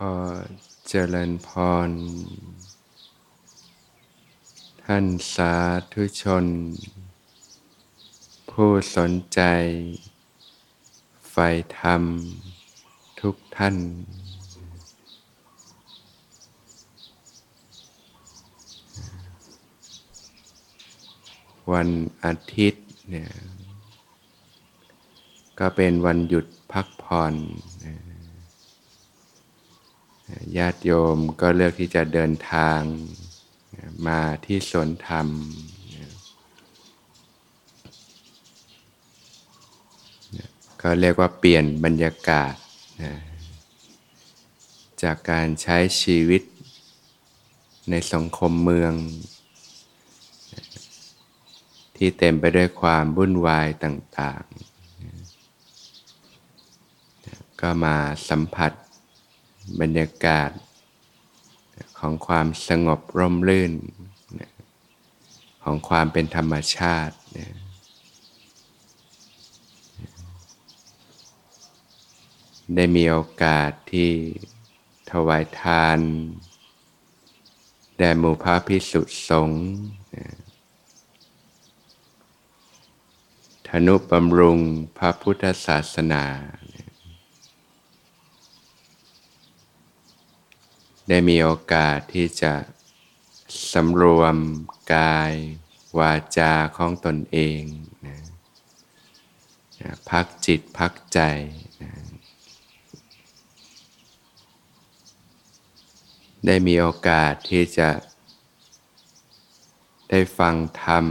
ขอเจริญพร ท่านสาธุชน ผู้สนใจใฝ่ธรรมทุกท่าน วันอาทิตย์เนี่ยก็เป็นวันหยุดพักผ่อน ญาติโยมก็เลือกที่จะเดินทางมาที่สวนธรรม ก็เรียกว่าเปลี่ยนบรรยากาศ จากการใช้ชีวิตในสังคมเมือง ที่เต็มไปด้วยความวุ่นวายต่าง ๆ ก็มาสัมผัส บรรยากาศของความสงบร่มรื่น ของความเป็นธรรมชาติได้มีโอกาสที่ถวายทานแด่หมู่พระพิสุสงฆ์ธนุบำรุงพระพุทธศาสนา ได้มีโอกาสที่จะสำรวมกาย วาจาของตนเองนะพักจิตพักใจนะได้มีโอกาสที่จะได้ฟังธรรม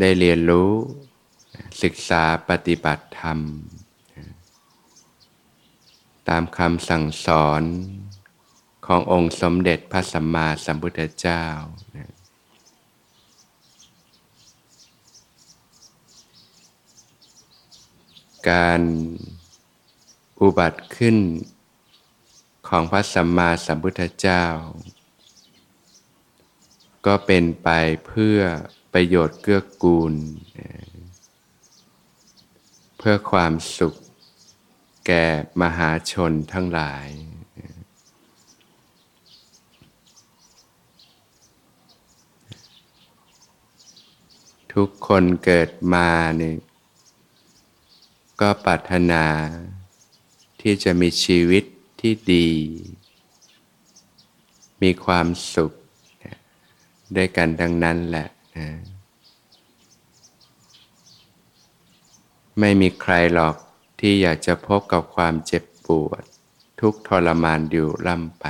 ได้เรียนรู้ ศึกษาปฏิบัติธรรม ตามคำสั่งสอนขององค์สมเด็จพระสัมมาสัมพุทธเจ้าการอุบัติขึ้นของพระสัมมาสัมพุทธเจ้า ก็เป็นไปเพื่อประโยชน์เกื้อกูล เพื่อความสุข แก่มหาชนทั้งหลาย ทุกคนเกิดมาเนี่ยก็ปรารถนาที่จะมีชีวิตที่ดี มีความสุขด้วยกันทั้งนั้นแหละนะไม่มีใครหรอก ที่อยากจะพบกับความเจ็บปวด ทุกทรมานอยู่ล่ำไป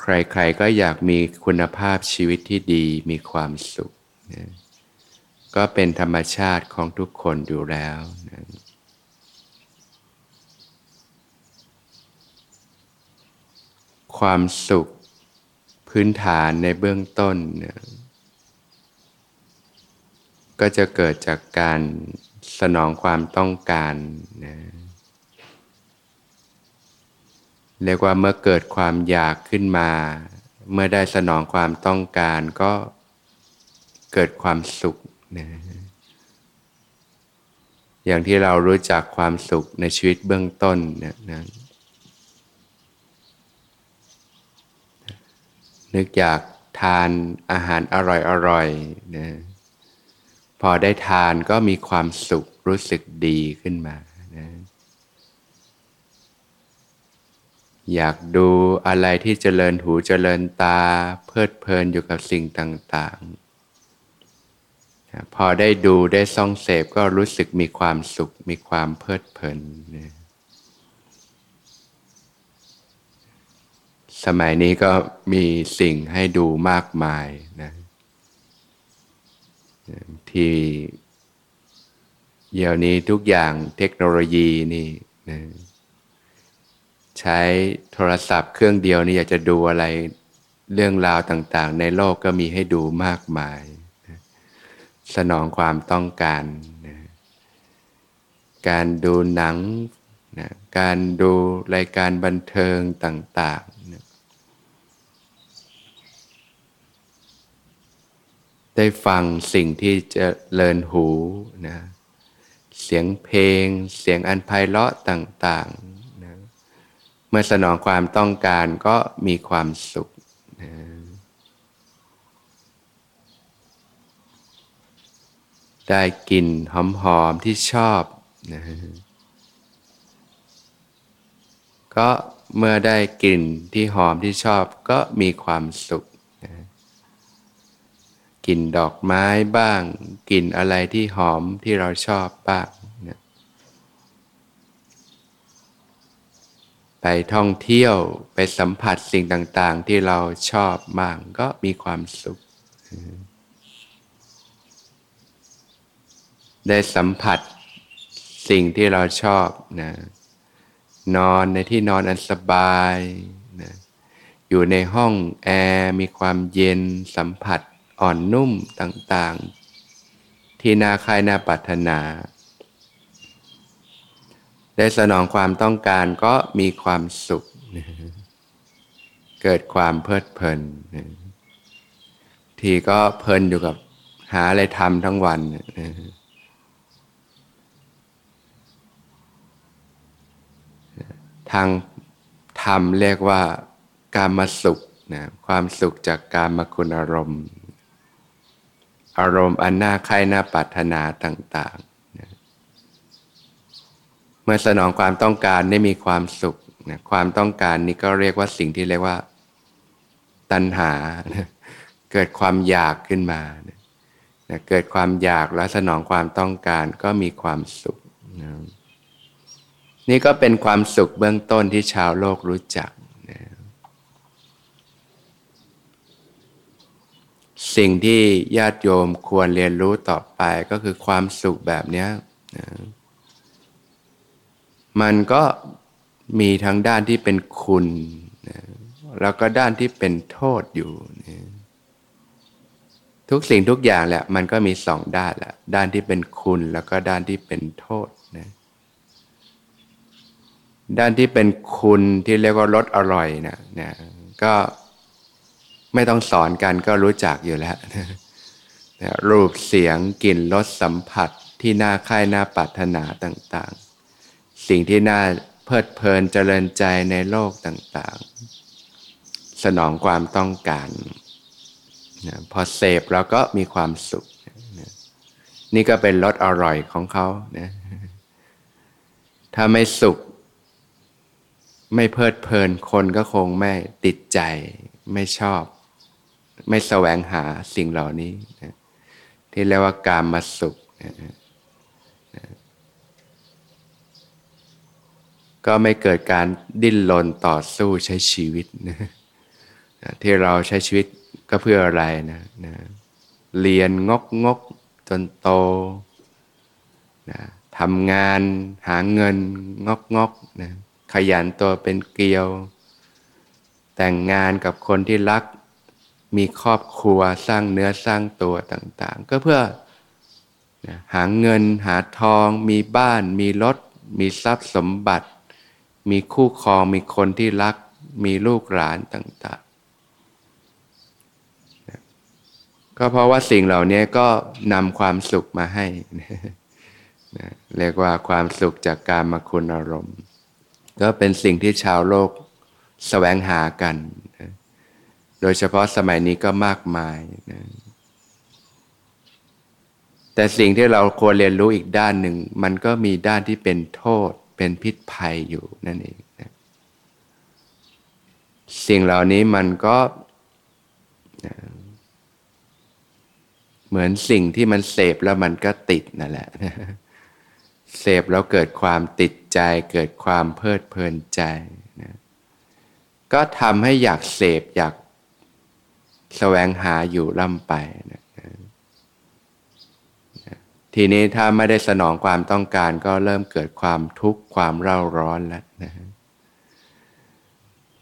ใครๆก็อยากมีคุณภาพชีวิตที่ดีมีความสุขก็เป็นธรรมชาติของทุกคนอยู่แล้วความสุขพื้นฐานในเบื้องต้นนี่ย ก็จะเกิดจากการสนองความต้องการนะเรียกว่าเมื่อเกิดความอยากขึ้นมา เมื่อได้สนองความต้องการก็เกิดความสุขนะอย่างที่เรารู้จักความสุขในชีวิตเบื้องต้นนะนะนึกอยากทานอาหารอร่อยๆนะ พอได้ทานก็มีความสุขรู้สึกดีขึ้นมานะอยากดูอะไรที่เจริญหูเจริญตา เพลิดเพลินอยู่กับสิ่งต่างๆ พอได้ดูได้ส่องเสพก็รู้สึกมีความสุข มีความเพลิดเพลินนะสมัยนี้ก็มีสิ่งให้ดูมากมายนะ ที่เดี๋ยวนี้ทุกอย่างเทคโนโลยีนี่นะใช้โทรศัพท์เครื่องเดียวนี่อยากจะดูอะไรเรื่องราวต่างๆ ในโลกก็มีให้ดูมากมายนะสนองความต้องการนะการดูหนังนะการดูรายการบันเทิงต่าง ได้ฟังสิ่งที่จะเลินหูนะเสียงเพลง เสียงอันไพเราะต่างๆนะเมื่อสนองความต้องการก็มีความสุขนะได้กลิ่นหอมๆที่ชอบนะก็เมื่อได้กลิ่นที่หอมที่ชอบก็มีความสุข กลิ่นดอกไม้บ้าง กลิ่นอะไรที่หอมที่เราชอบบ้างนะไปท่องเที่ยวไปสัมผัสสิ่งต่าง ๆ ที่เราชอบบ้างก็มีความสุข ได้สัมผัสสิ่งที่เราชอบนะนอนในที่นอนอันสบายนะอยู่ในห้องแอร์มีความเย็นสัมผัส อ่อนนุ่มต่างๆ ที่น่าคร่น่าปรารถนา ได้สนองความต้องการก็มีความสุข เกิดความเพลิดเพลิน ทีก็เพลินอยู่กับหาอะไรทำทั้งวัน ทางธรรมเรียกว่าการมาสุขนะความสุขจากการมาคุณอารมณ์ อารมณ์อันน่าใคร่น่าปรารถนาต่างๆนะเมื่อสนองความต้องการได้มีความสุขนะความต้องการนี้ก็เรียกว่าสิ่งที่เรียกว่า ตัณหานะเกิดความอยากขึ้นมานะนะเกิดความอยากแล้วสนองความต้องการก็มีความสุขนะนี่ก็เป็นความสุขเบื้องต้นที่ชาวโลกรู้จักนะ สิ่งที่ญาติโยมควรเรียนรู้ต่อไปก็คือความสุขแบบนี้นะมันก็มีทั้งด้านที่เป็นคุณนะแล้วก็ด้านที่เป็นโทษอยู่นะทุกสิ่งทุกอย่างแหละมันก็มีสองด้านแหละด้านที่เป็นคุณแล้วก็ด้านที่เป็นโทษนะด้านที่เป็นคุณที่เรียกว่ารสอร่อยนะนะก็ ไม่ต้องสอนกันก็รู้จักอยู่แล้วนะรูปเสียงกลิ่นรสสัมผัสที่น่าค่ายน่าปรารถนาต่างๆ สิ่งที่น่าเพลิดเพลินเจริญใจในโลกต่างๆ สนองความต้องการนะพอเสพแล้วก็มีความสุขนะนี่ก็เป็นรสอร่อยของเขานะถ้าไม่สุข ไม่เพลิดเพลินคนก็คงไม่ติดใจไม่ชอบ ไม่แสวงหาสิ่งเหล่านี้นะที่เรียกว่าการมาสุขนะนะก็ไม่เกิดการดิ้นรนต่อสู้ใช้ชีวิตนะที่เราใช้ชีวิตก็เพื่ออะไรนะนะเรียนงกงกจนโตนะทำงานหาเงินงกงกนะขยันตัวเป็นเกลียว แต่งงานกับคนที่รัก มีครอบครัวสร้างเนื้อสร้างตัวต่างๆ ก็เพื่อหาเงินหาทอง มีบ้าน มีรถ มีทรัพย์สมบัติ มีคู่ครองมีคนที่รัก มีลูกหลานต่างๆ ก็เพราะว่าสิ่งเหล่านี้ก็นำความสุขมาให้ เรียกว่าความสุขจากการมาคุณอารมณ์ ก็เป็นสิ่งที่ชาวโลกสแสวงหากันนะ โดยเฉพาะสมัยนี้ก็มากมายนะแต่สิ่งที่เราควรเรียนรู้อีกด้านหนึ่ง มันก็มีด้านที่เป็นโทษ เป็นพิษภัยอยู่นั่นเองนะสิ่งเหล่านี้มันก็นะเหมือนสิ่งที่มันเสพแล้วมันก็ติดนั่นแหละนะเสพแล้วเกิดความติดใจ เกิดความเพลิดเพลินใจนะก็ทำให้อยากเสพอยาก แสวงหาอยู่ล่ำไปนะทีนี้ถ้าไม่ได้สนองความต้องการก็เริ่มเกิดความทุกข์ความเร่าร้อนแล้วนะ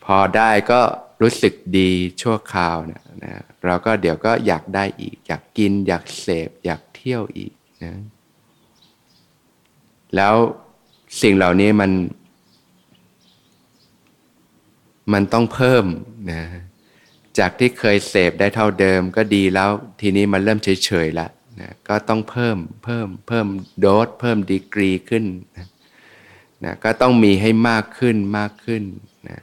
พอได้ก็รู้สึกดีชั่วคราวนะนะเราก็เดี๋ยวก็อยากได้อีก อยากกิน อยากเสพ อยากเที่ยวอีกนะแล้วสิ่งเหล่านี้มัน มันต้องเพิ่มนะ จากที่เคยเสพได้เท่าเดิมก็ดีแล้วทีนี้มันเริ่มเฉยๆแล้วนะก็ต้องเพิ่มเพิ่มเพิ่มโดสเพิ่มดีกรีขึ้นนะนะก็ต้องมีให้มากขึ้นมากขึ้นนะ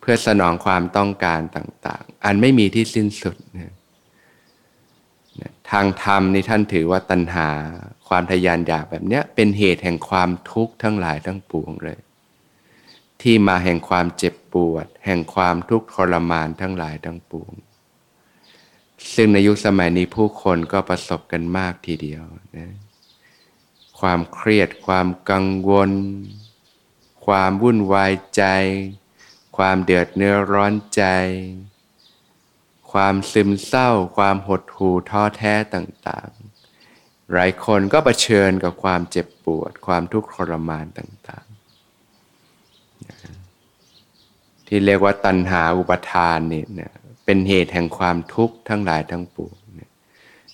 เพื่อสนองความต้องการต่างๆ อันไม่มีที่สิ้นสุดนะทางธรรมนี่ท่านถือว่าตัณหาความทยานอยากแบบเนี้ยเป็นเหตุแห่งความทุกข์ทั้งหลายทั้งปวงเลย ที่มาแห่งความเจ็บปวด แห่งความทุกข์ทรมานทั้งหลายทั้งปวง ซึ่งในยุคสมัยนี้ผู้คนก็ประสบกันมากทีเดียวนะความเครียด ความกังวล ความวุ่นวายใจ ความเดือดเนื้อร้อนใจ ความซึมเศร้า ความหดหู่ท้อแท้ต่างๆ หลายคนก็เผชิญกับความเจ็บปวด ความทุกข์ทรมานต่างๆ ที่เรียกว่าตัณหาอุปทานนี่เป็นเหตุแห่งความทุกข์ทั้งหลายทั้งปวงเ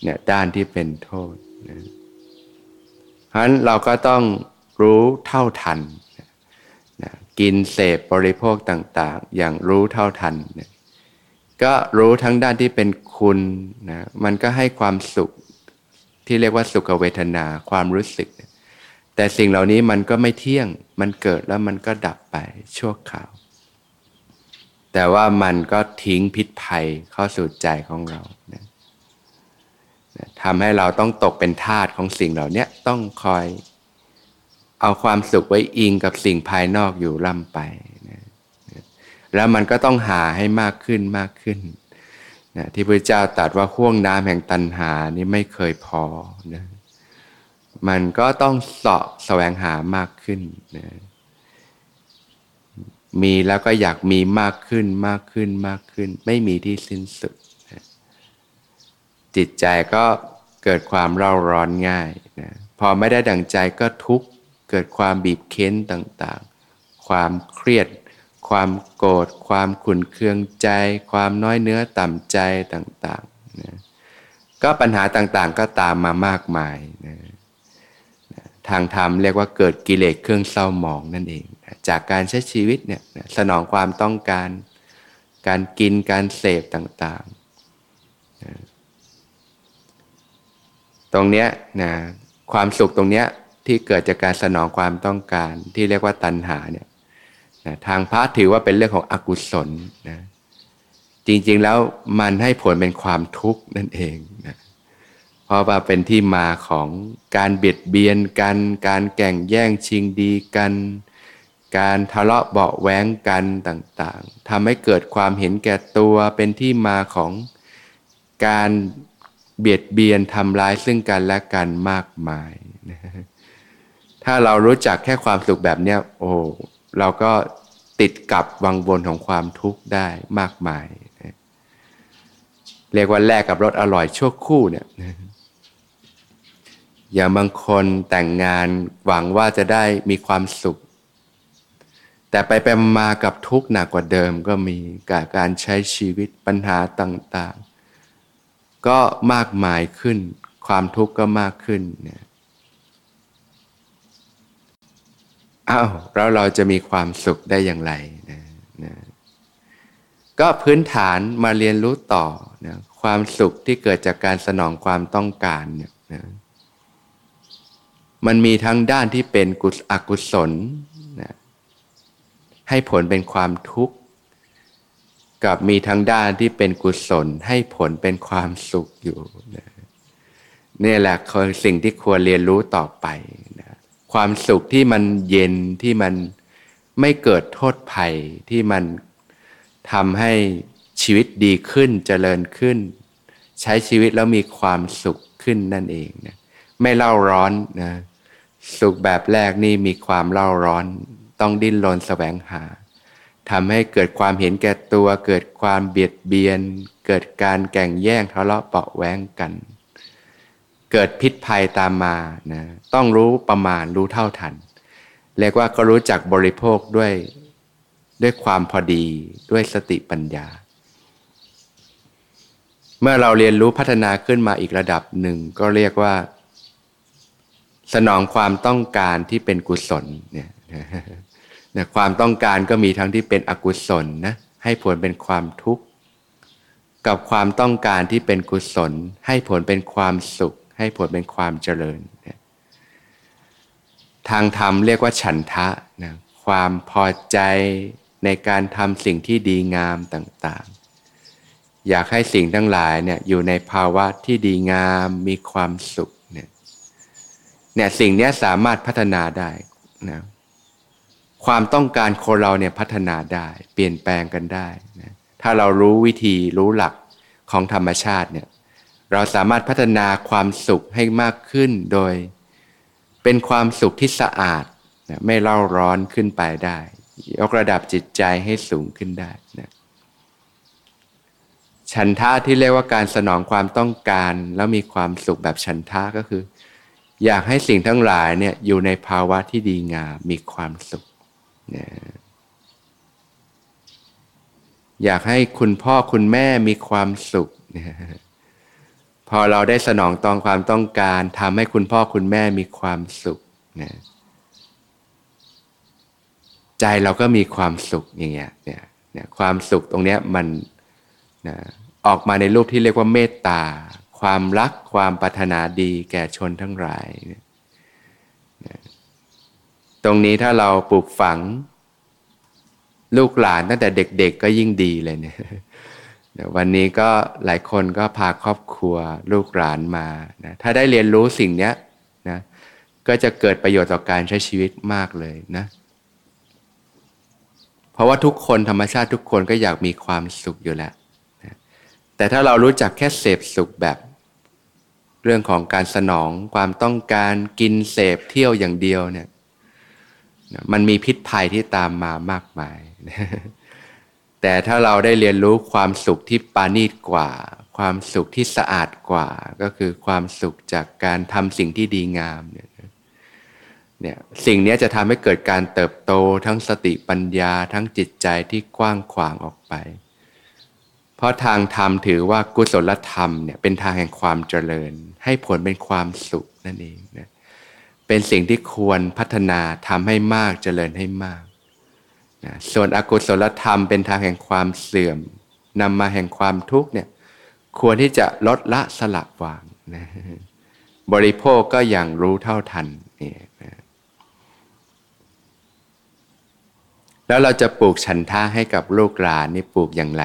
นี่ยด้านที่เป็นโทษนะฉะนั้นเราก็ต้องรู้เท่าทันนะกินเสพบริโภคต่าง ๆ อย่างรู้เท่าทันเนี่ยก็รู้ทั้งด้านที่เป็นคุณนะมันก็ให้ความสุขที่เรียกว่าสุขเวทนาความรู้สึก แต่สิ่งเหล่านี้มันก็ไม่เที่ยงมันเกิดแล้วมันก็ดับไปชั่วคราว แต่ว่ามันก็ทิ้งพิษภัยเข้าสู่ใจของเรานะทำให้เราต้องตกเป็นทาสของสิ่งเหล่านี้ต้องคอย เอาความสุขไว้อิงกับสิ่งภายนอกอยู่ล่ำไปแล้วมันก็ต้องหาให้มากขึ้นมากขึ้นนะที่พระเจ้าตรัสว่าห่วงน้ำแห่งตันหานี่ไม่เคยพอนะมันก็ต้องเสาะแสวงหามากขึ้นนะ มีแล้วก็อยากมีมากขึ้นมากขึ้นมากขึ้น ไม่มีที่สิ้นสุด จิตใจก็เกิดความเร่าร้อนง่ายนะพอไม่ได้ดังใจก็ทุกข์เกิดความบีบเค้นต่างๆ ความเครียด ความโกรธความขุนเคืองใจ ความน้อยเนื้อต่ำใจต่างๆนะก็ปัญหาต่างๆก็ตามมามากมายนะทางธรรมเรียกว่าเกิดกิเลสเครื่องเศร้าหมองนั่นเอง จากการใช้ชีวิตเนี่ยสนองความต้องการ การกินการเสพต่างๆ ตรงเนี้ยนะความสุขตรงเนี้ยที่เกิดจากการสนองความต้องการที่เรียกว่าตัณหาเนี่ยนะทางพระถือว่าเป็นเรื่องของอกุศลนะจริงๆแล้วมันให้ผลเป็นความทุกข์นั่นเองนะเพราะว่าเป็นที่มาของการเบียดเบียนกัน การแก่งแย่งชิงดีกัน การทะเลาะเบาแว้งกันต่างๆทำให้เกิดความเห็นแก่ตัวเป็นที่มาของการเบียดเบียนทำร้ายซึ่งกันและกันมากมายนะถ้าเรารู้จักแค่ความสุขแบบเนี้ยโอ้เราก็ติดกับวังวนของความทุกข์ได้มากมายเรียกว่าแลกกับรสอร่อยชั่วคู่เนี่ยอย่างบางคนแต่งงานหวังว่าจะได้มีความสุข แต่ไปไปมากับทุกข์หนักกว่าเดิมก็มีกับการใช้ชีวิตปัญหาต่างๆ ก็มากมายขึ้น ความทุกข์ก็มากขึ้นเนี่ยอ้าวแล้วเราจะมีความสุขได้อย่างไรนะนะก็พื้นฐานมาเรียนรู้ต่อนะความสุขที่เกิดจากการสนองความต้องการเนี่ยนะมันมีทั้งด้านที่เป็นกุศอกุศล ให้ผลเป็นความทุกข์ กับมีทั้งด้านที่เป็นกุศลให้ผลเป็นความสุขอยู่นะนี่แหละคือสิ่งที่ควรเรียนรู้ต่อไปความสุขที่มันเย็นที่มันไม่เกิดโทษภัยที่มันทำให้ชีวิตดีขึ้นเจริญขึ้น ใช้ชีวิตแล้วมีความสุขขึ้นนั่นเองนะไม่เล่าร้อนนะสุขแบบแรกนี่มีความเล่าร้อน ต้องดิ้นรนแสวงหาทำให้เกิดความเห็นแก่ตัว เกิดความเบียดเบียน เกิดการแก่งแย่งทะเลาะเปาะแว้งกัน เกิดพิษภัยตามมานะต้องรู้ประมาณรู้เท่าทันเรียกว่าก็รู้จักบริโภคด้วยด้วยความพอดีด้วยสติปัญญา เมื่อเราเรียนรู้พัฒนาขึ้นมาอีกระดับหนึ่งก็เรียกว่า สนองความต้องการที่เป็นกุศลเนี่ย นะความต้องการก็มีทั้งที่เป็นอกุศลนะให้ผลเป็นความทุกข์ กับความต้องการที่เป็นกุศล ให้ผลเป็นความสุข ให้ผลเป็นความเจริญทางธรรมเรียกว่าฉันทะนะความพอใจในการทำสิ่งที่ดีงามต่างๆ อยากให้สิ่งทั้งหลายเนี่ยอยู่ในภาวะที่ดีงามมีความสุขเนี่ยเนี่ยสิ่งนี้สามารถพัฒนาได้นะ ความต้องการคนเราเนี่ยพัฒนาได้ เปลี่ยนแปลงกันได้นะถ้าเรารู้วิธีรู้หลักของธรรมชาติเนี่ยเราสามารถพัฒนาความสุขให้มากขึ้นโดย เป็นความสุขที่สะอาดนะไม่เล่าร้อนขึ้นไปได้ยกระดับจิตใจให้สูงขึ้นได้นะฉันทะที่เรียกว่าการสนองความต้องการแล้วมีความสุขแบบฉันทะก็คือ อยากให้สิ่งทั้งหลายเนี่ยอยู่ในภาวะที่ดีงามมีความสุข นะอยากให้คุณพ่อคุณแม่มีความสุขนะพอเราได้สนองตองความต้องการทำให้คุณพ่อคุณแม่มีความสุขนะใจเราก็มีความสุขอย่างเงี้ยเนี่ยเนี่ยความสุขตรงเนี้ยมันนะออกมาในรูปที่เรียกว่าเมตตา ความรักความปรารถนาดีแก่ชนทั้งหลายนะ ตรงนี้ถ้าเราปลูกฝัง ลูกหลานตั้งแต่เด็กๆก็ยิ่งดีเลยเนี่ยวันนี้ก็หลายคนก็พาครอบครัวลูกหลานมานะถ้าได้เรียนรู้สิ่งนี้นะก็จะเกิดประโยชน์ต่อการใช้ชีวิตมากเลยนะ เพราะว่าทุกคนธรรมชาติทุกคนก็อยากมีความสุขอยู่แล้วนะแต่ถ้าเรารู้จักแค่เสพสุขแบบ เรื่องของการสนองความต้องการกินเสพเที่ยวอย่างเดียวเนี่ย มันมีพิษภัยที่ตามมามากมาย แต่ถ้าเราได้เรียนรู้ความสุขที่ปานีตกว่า ความสุขที่สะอาดกว่า ก็คือความสุขจากการทำสิ่งที่ดีงามเนี่ยเนี่ยสิ่งนี้จะทำให้เกิดการเติบโตทั้งสติปัญญาทั้งจิตใจที่กว้างขวางออกไป เพราะทางธรรมถือว่ากุศลธรรมเนี่ยเป็นทางแห่งความเจริญ ให้ผลเป็นความสุขนั่นเองนะ เป็นสิ่งที่ควรพัฒนาทำให้มากเจริญให้มากนะส่วนอกุศลธรรมเป็นทางแห่งความเสื่อมนำมาแห่งความทุกข์เนี่ยควรที่จะลดละสลักวางนะบริโภคก็อย่างรู้เท่าทันนี่นะแล้วเราจะปลูกฉันท่าให้กับลูกหลานนี่ปลูกอย่างไร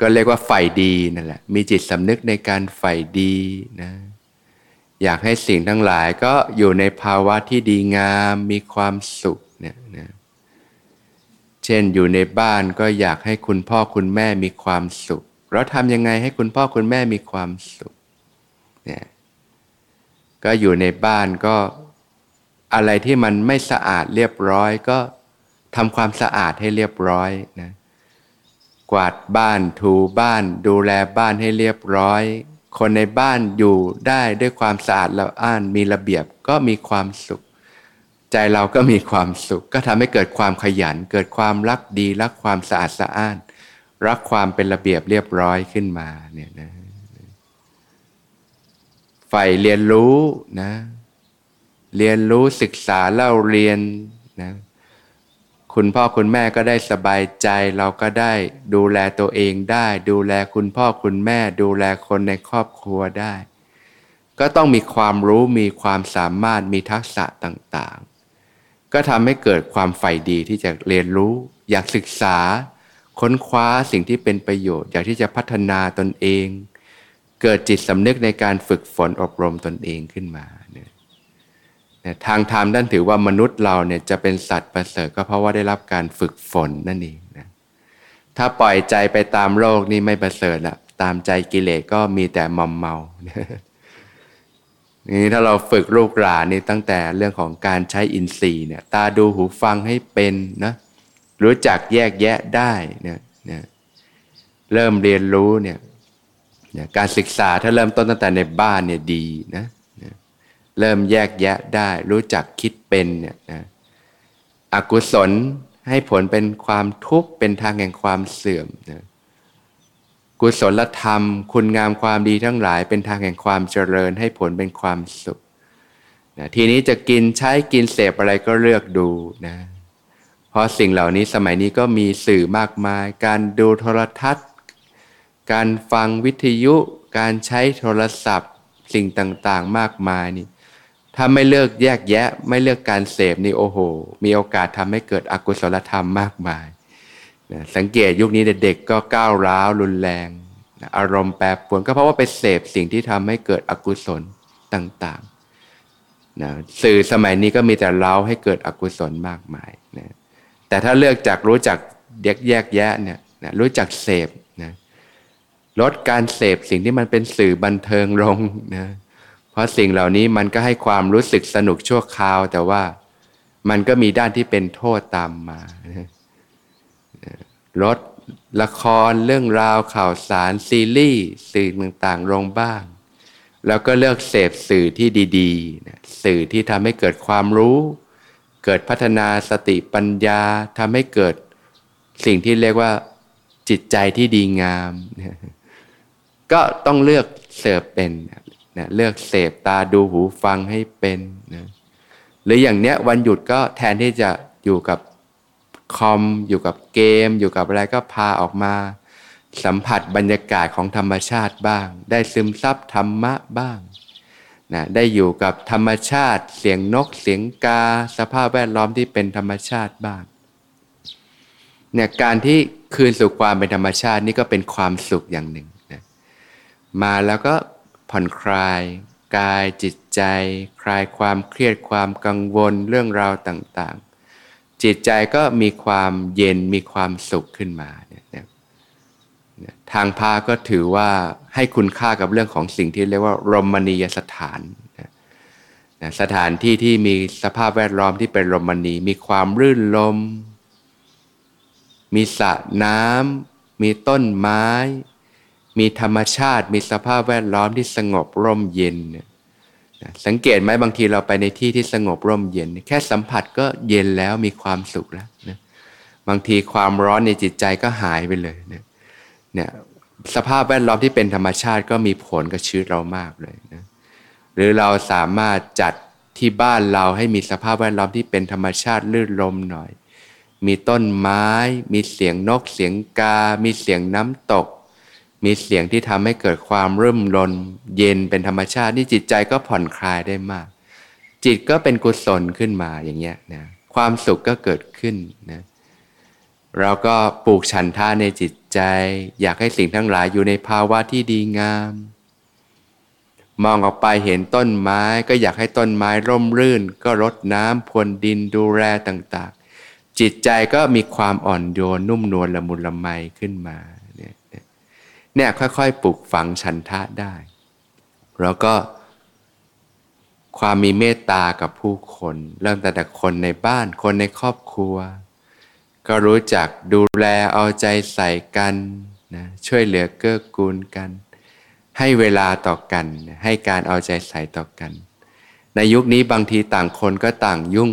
ก็เรียกว่าใฝ่ดีนั่นแหละ มีจิตสำนึกในการใฝ่ดีนะ อยากให้สิ่งทั้งหลายก็อยู่ในภาวะที่ดีงามมีความสุขเนี่ยนะเช่นอยู่ในบ้านก็อยากให้คุณพ่อคุณแม่มีความสุข เราทำยังไงให้คุณพ่อคุณแม่มีความสุขเนี่ยก็อยู่ในบ้านก็อะไรที่มันไม่สะอาดเรียบร้อยก็ทำความสะอาดให้เรียบร้อยนะกวาดบ้านถูบ้าน ดูแลบ้านให้เรียบร้อย คนในบ้านอยู่ได้ด้วยความสะอาดล้วอ่านมีระเบียบก็มีความสุข ใจเราก็มีความสุข ก็ทำให้เกิดความขยัน เกิดความรักดีรักความสะอาดสะอ้าน รักความเป็นระเบียบเรียบร้อยขึ้นมาเนี่ยนะใฝ่เรียนรู้นะ เรียนรู้ศึกษาเล่าเรียนนะ คุณพ่อคุณแม่ก็ได้สบายใจ เราก็ได้ดูแลตัวเองได้ ดูแลคุณพ่อคุณแม่ ดูแลคนในครอบครัวได้ ก็ต้องมีความรู้มีความสามารถมีทักษะต่างๆ ก็ทำให้เกิดความใฝ่ดีที่จะเรียนรู้ อยากศึกษา ค้นคว้าสิ่งที่เป็นประโยชน์อยากที่จะพัฒนาตนเอง เกิดจิตสำนึกในการฝึกฝนอบรมตนเองขึ้นมา ทางธรรมด้านถือว่ามนุษย์เราเนี่ยจะเป็นสัตว์ประเสริฐก็เพราะว่าได้รับการฝึกฝนนั่นเองนะถ้าปล่อยใจไปตามโลกนี่ไม่ประเสริฐละตามใจกิเลสก็มีแต่มอมเมานี่ถ้าเราฝึกลูกหลานนี่ตั้งแต่เรื่องของการใช้อินทรีย์เนี่ย ตาดูหูฟังให้เป็นนะรู้จักแยกแยะได้เนี่ยเนี่ยเริ่มเรียนรู้เนี่ยการศึกษาถ้าเริ่มต้นตั้งแต่ในบ้านเนี่ยดีนะ เริ่มแยกแยะได้ รู้จักคิดเป็นเนี่ยนะอกุศลให้ผลเป็นความทุกข์เป็นทางแห่งความเสื่อมนะกุศลธรรม คุณงามความดีทั้งหลาย เป็นทางแห่งความเจริญให้ผลเป็นความสุขนะทีนี้จะกินใช้กินเสพอะไรก็เลือกดูนะเพราะสิ่งเหล่านี้สมัยนี้ก็มีสื่อมากมาย การดูโทรทัศน์ การฟังวิทยุ การใช้โทรศัพท์ สิ่งต่างๆมากมายนี่ ถ้าไม่เลิกแยกแยะ ไม่เลือกการเสพนี่โอ้โห มีโอกาสทำให้เกิดอกุศลธรรมมากมายนะสังเกตยุคนี้เด็กๆก็ก้าวร้าวรุนแรงนะอารมณ์แปรปรวนก็เพราะว่าไปเสพสิ่งที่ทำให้เกิดอกุศลต่างๆนะสื่อสมัยนี้ก็มีแต่เล้าให้เกิดอกุศลมากมายนะแต่ถ้าเลือกจากรู้จักแยกแยกแยะเนี่ยนะรู้จักเสพนะลดการเสพสิ่งที่มันเป็นสื่อบันเทิงลงนะ ราะสิ่งเหล่านี้มันก็ให้ความรู้สึกสนุกชั่วคราว แต่ว่ามันก็มีด้านที่เป็นโทษตามมานะลดละครเรื่องราวข่าวสารซีรีส์สื่อต่างๆลงบ้าง แล้วก็เลือกเสพสื่อที่ดีๆ สื่อที่ทำให้เกิดความรู้ เกิดพัฒนาสติปัญญาทำให้เกิดสิ่งที่เรียกว่าจิตใจที่ดีงาม ก็ต้องเลือกเสพเป็น นะเลือกเสพตาดูหูฟังให้เป็นนะหรืออย่างเนี้ยวันหยุดก็แทนที่จะอยู่กับคอมอยู่กับเกม อยู่กับอะไรก็พาออกมา สัมผัสบรรยากาศของธรรมชาติบ้าง ได้ซึมซับธรรมะบ้างนะได้อยู่กับธรรมชาติเสียงนกเสียงกา สภาพแวดล้อมที่เป็นธรรมชาติบ้างเนี่ยการที่คืนสู่ความเป็นธรรมชาตินี่ก็เป็นความสุขอย่างหนึ่งนะมาแล้วก็ ผ่อนคลาย กายจิตใจ คลายความเครียดความกังวลเรื่องราวต่างๆ จิตใจก็มีความเย็นมีความสุขขึ้นมาเนี่ยทางพาก็ถือว่าให้คุณค่ากับเรื่องของสิ่งที่เรียกว่ารมณียสถานนะสถานที่ที่มีสภาพแวดล้อมที่เป็นรมณีมีความรื่นลม มีสระน้ำมีต้นไม้ มีธรรมชาติ มีสภาพแวดล้อมที่สงบร่มเย็นนะสังเกตไหมบางทีเราไปในที่ที่สงบร่มเย็น แค่สัมผัสก็เย็นแล้วมีความสุขแล้วนะบางทีความร้อนในจิตใจก็หายไปเลยนะเนี่ยสภาพแวดล้อมที่เป็นธรรมชาติก็มีผลกับชีวิตเรามากเลยนะหรือเราสามารถจัดที่บ้านเราให้มีสภาพแวดล้อมที่เป็นธรรมชาติลื่นลมหน่อย มีต้นไม้ มีเสียงนกเสียงกา มีเสียงน้ำตก มีเสียงที่ทำให้เกิดความรื่มรนเย็นเป็นธรรมชาติ นี่จิตใจก็ผ่อนคลายได้มาก จิตก็เป็นกุศลขึ้นมาอย่างเงี้ยนะความสุขก็เกิดขึ้นนะเราก็ปลูกฉันท่าในจิตใจ อยากให้สิ่งทั้งหลายอยู่ในภาวะที่ดีงาม มองออกไปเห็นต้นไม้ ก็อยากให้ต้นไม้ร่มรื่น ก็รดน้ำพรวนดินดูแลต่างๆ จิตใจก็มีความอ่อนโยนนุ่มนวลละมุนละไมขึ้นมาเนี่ย เนี่ยค่อยๆปลูกฝังฉันทะได้ แล้วก็ความมีเมตตากับผู้คน เริ่มแต่แต่คนในบ้านคนในครอบครัว ก็รู้จักดูแลเอาใจใส่กันนะช่วยเหลือเกื้อกูลกัน ให้เวลาต่อกัน ให้การเอาใจใส่ต่อกัน ในยุคนี้บางทีต่างคนก็ต่างยุ่ง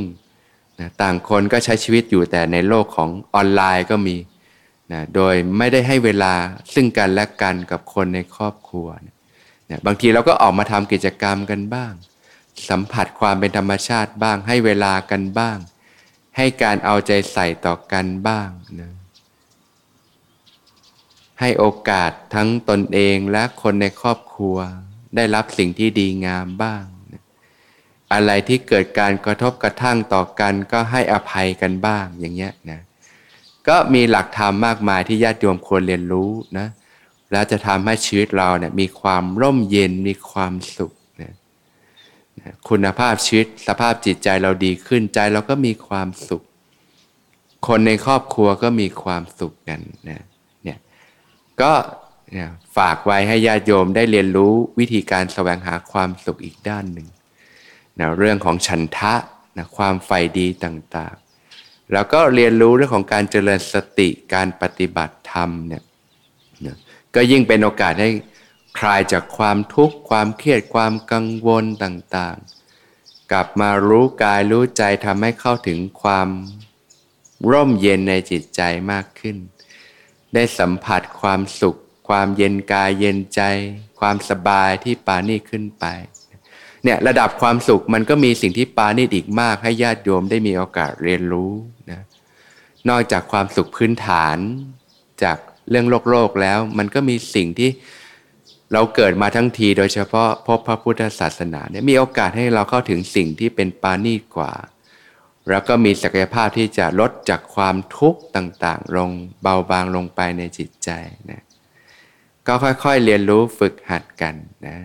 นะต่างคนก็ใช้ชีวิตอยู่แต่ในโลกของออนไลน์ก็มี นะโดยไม่ได้ให้เวลาซึ่งกันและกันกับคนในครอบครัวนะบางทีเราก็ออกมาทำกิจกรรมกันบ้าง สัมผัสความเป็นธรรมชาติบ้าง ให้เวลากันบ้าง ให้การเอาใจใส่ต่อกันบ้างนะให้โอกาสทั้งตนเองและคนในครอบครัว ได้รับสิ่งที่ดีงามบ้างนะอะไรที่เกิดการกระทบกระทั่งต่อกันก็ให้อภัยกันบ้างอย่างเงี้ยนะ ก็มีหลักธรรมมากมายที่ญาติโยมควรเรียนรู้นะแล้วจะทำให้ชีวิตเราเนี่ยมีความร่มเย็นมีความสุขคุณภาพชีวิตสภาพจิตใจเราดีขึ้นใจเราก็มีความสุข คนในครอบครัวก็มีความสุขกันนะเนี่ยก็ฝากไว้ให้ญาติโยมได้เรียนรู้วิธีการแสวงหาความสุขอีกด้านหนึ่งนะเรื่องของฉันทะนะความใฝ่ดีต่าง แล้วก็เรียนรู้เรื่องของการเจริญสติการปฏิบัติธรรมเนี่ยก็ยิ่งเป็นโอกาสให้คลายจากความทุกข์ความเครียดความกังวลต่างๆ กลับมารู้กายรู้ใจทำให้เข้าถึงความร่มเย็นในจิตใจมากขึ้น ได้สัมผัสความสุข ความเย็นกายเย็นใจ ความสบายที่ปานี่ขึ้นไปเนี่ยระดับความสุขมันก็มีสิ่งที่ปานี่อีกมากให้ญาติโยมได้มีโอกาสเรียนรู้ นอกจากความสุขพื้นฐานจากเรื่องโลกโลกแล้ว มันก็มีสิ่งที่เราเกิดมาทั้งทีโดยเฉพาะพบพระพุทธศาสนาเนี่ยมีโอกาสให้เราเข้าถึงสิ่งที่เป็นปาณีกว่า แล้วก็มีศักยภาพที่จะลดจากความทุกข์ต่างๆ ลงเบาบางลงไปในจิตใจนะก็ค่อยๆเรียนรู้ฝึกหัดกันนะ